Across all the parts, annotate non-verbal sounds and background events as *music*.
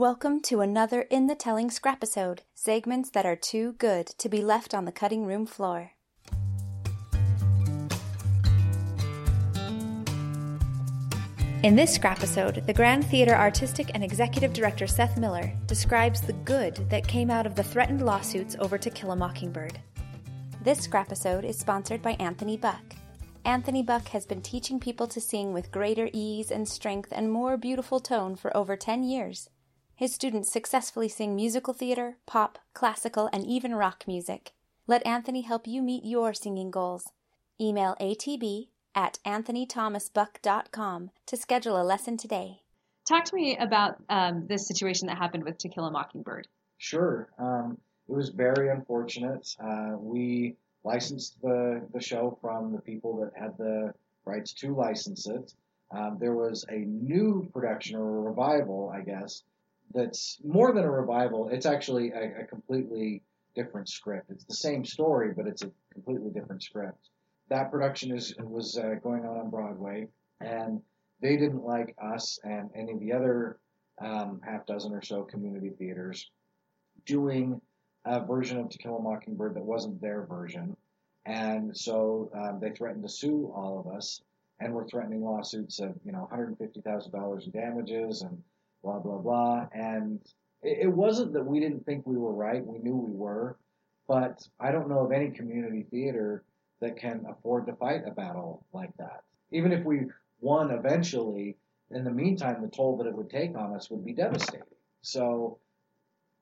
Welcome to another In the Telling Scrapisode, segments that are too good to be left on the cutting room floor. In this scrapisode, the Grand Theatre Artistic and Executive Director Seth Miller describes the good that came out of the threatened lawsuits over To Kill a Mockingbird. This scrapisode is sponsored by Anthony Buck. Anthony Buck has been teaching people to sing with greater ease and strength and more beautiful tone for over 10 years. His students successfully sing musical theater, pop, classical, and even rock music. Let Anthony help you meet your singing goals. Email atb at anthonythomasbuck.com to schedule a lesson today. Talk to me about um, this situation that happened with To Kill a Mockingbird. Sure. Um, it was very unfortunate. Uh, we licensed the, the show from the people that had the rights to license it. Um, there was a new production or a revival, I guess, that's more than a revival. It's actually a, a completely different script. It's the same story, but it's a completely different script. That production is was uh, going on on Broadway, and they didn't like us and any of the other um, half dozen or so community theaters doing a version of To Kill a Mockingbird that wasn't their version. And so um, they threatened to sue all of us, and were threatening lawsuits of you know $150,000 in damages and blah blah blah. And it, it wasn't that we didn't think we were right; we knew we were. But I don't know of any community theater that can afford to fight a battle like that. Even if we won eventually, in the meantime, the toll that it would take on us would be devastating. So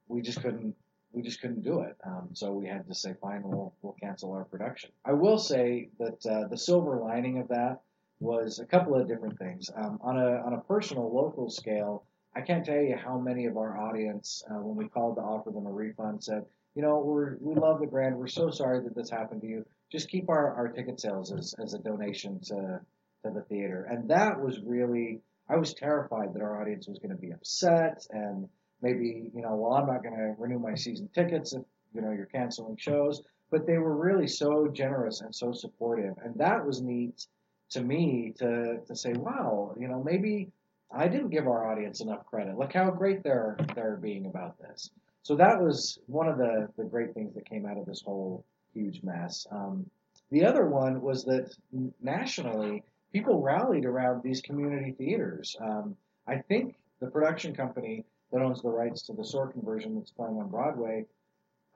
we just couldn't we just couldn't do it. Um, so we had to say, fine, we'll we'll cancel our production. I will say that uh, the silver lining of that was a couple of different things. Um, on a on a personal local scale, I can't tell you how many of our audience, uh, when we called to offer them a refund, said, you know, we're we love the Grand. We're so sorry that this happened to you. Just keep our, our ticket sales as, as a donation to to the theater. And that was really I was terrified that our audience was going to be upset and maybe, you know, well, I'm not going to renew my season tickets if, you know, you're canceling shows. But they were really so generous and so supportive. And that was neat to me to, to say, wow, you know, maybe I didn't give our audience enough credit. Look how great they're they're being about this. So that was one of the, the great things that came out of this whole huge mess. Um, the other one was that nationally, people rallied around these community theaters. Um, I think the production company that owns the rights to the Sorkin version that's playing on Broadway,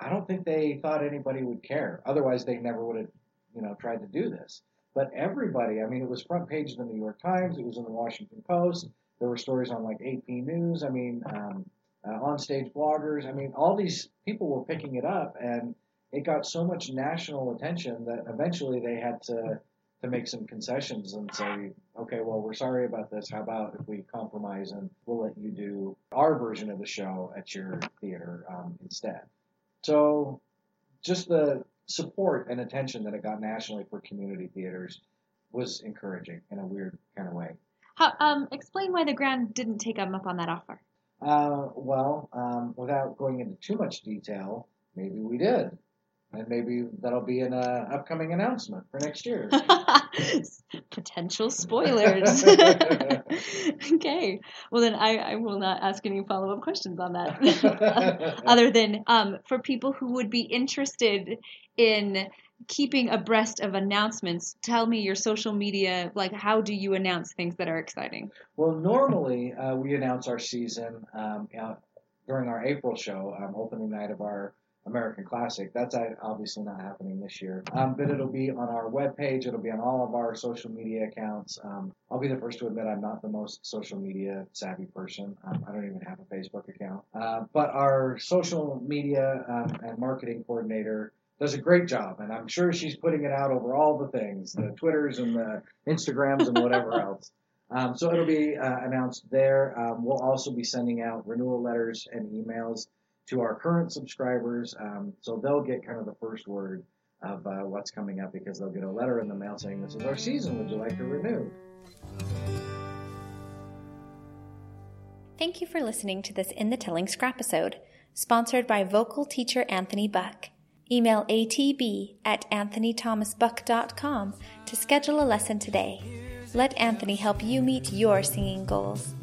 I don't think they thought anybody would care. Otherwise, they never would have, you know, tried to do this. But everybody, I mean, it was front page of the New York Times, it was in the Washington Post, there were stories on like AP News. I mean, um, uh, on stage bloggers. I mean, all these people were picking it up, and it got so much national attention that eventually they had to to make some concessions and say, okay, well, we're sorry about this. How about if we compromise and we'll let you do our version of the show at your theater um, instead? So, just the support and attention that it got nationally for community theaters was encouraging in a weird kind of way. How, um, explain why the Grand didn't take him up on that offer. Uh, well, um, without going into too much detail, maybe we did. And maybe that'll be an uh, upcoming announcement for next year. *laughs* Potential spoilers. *laughs* okay. Well, then I, I will not ask any follow up questions on that. *laughs* Other than um, for people who would be interested in keeping abreast of announcements. Tell me your social media like how do you announce things that are exciting? Well normally uh, we announce our season um, during our april show um, opening night of our american classic. That's obviously not happening this year. Um, but it'll be on our webpage. It'll be on all of our social media accounts. Um, i'll be the first to admit i'm not the most social media savvy person. Um, i don't even have a facebook account. Uh, but our social media um, and marketing coordinator does a great job, and I'm sure she's putting it out over all the things, the Twitters and the Instagrams and whatever *laughs* else. Um, so it'll be uh, announced there. Um, we'll also be sending out renewal letters and emails to our current subscribers, um, so they'll get kind of the first word of uh, what's coming up because they'll get a letter in the mail saying, "This is our season. Would you like to renew?" Thank you for listening to this In the Telling Scrapisode, sponsored by vocal teacher Anthony Buck. Email atb at anthonythomasbuck.com to schedule a lesson today. Let Anthony help you meet your singing goals.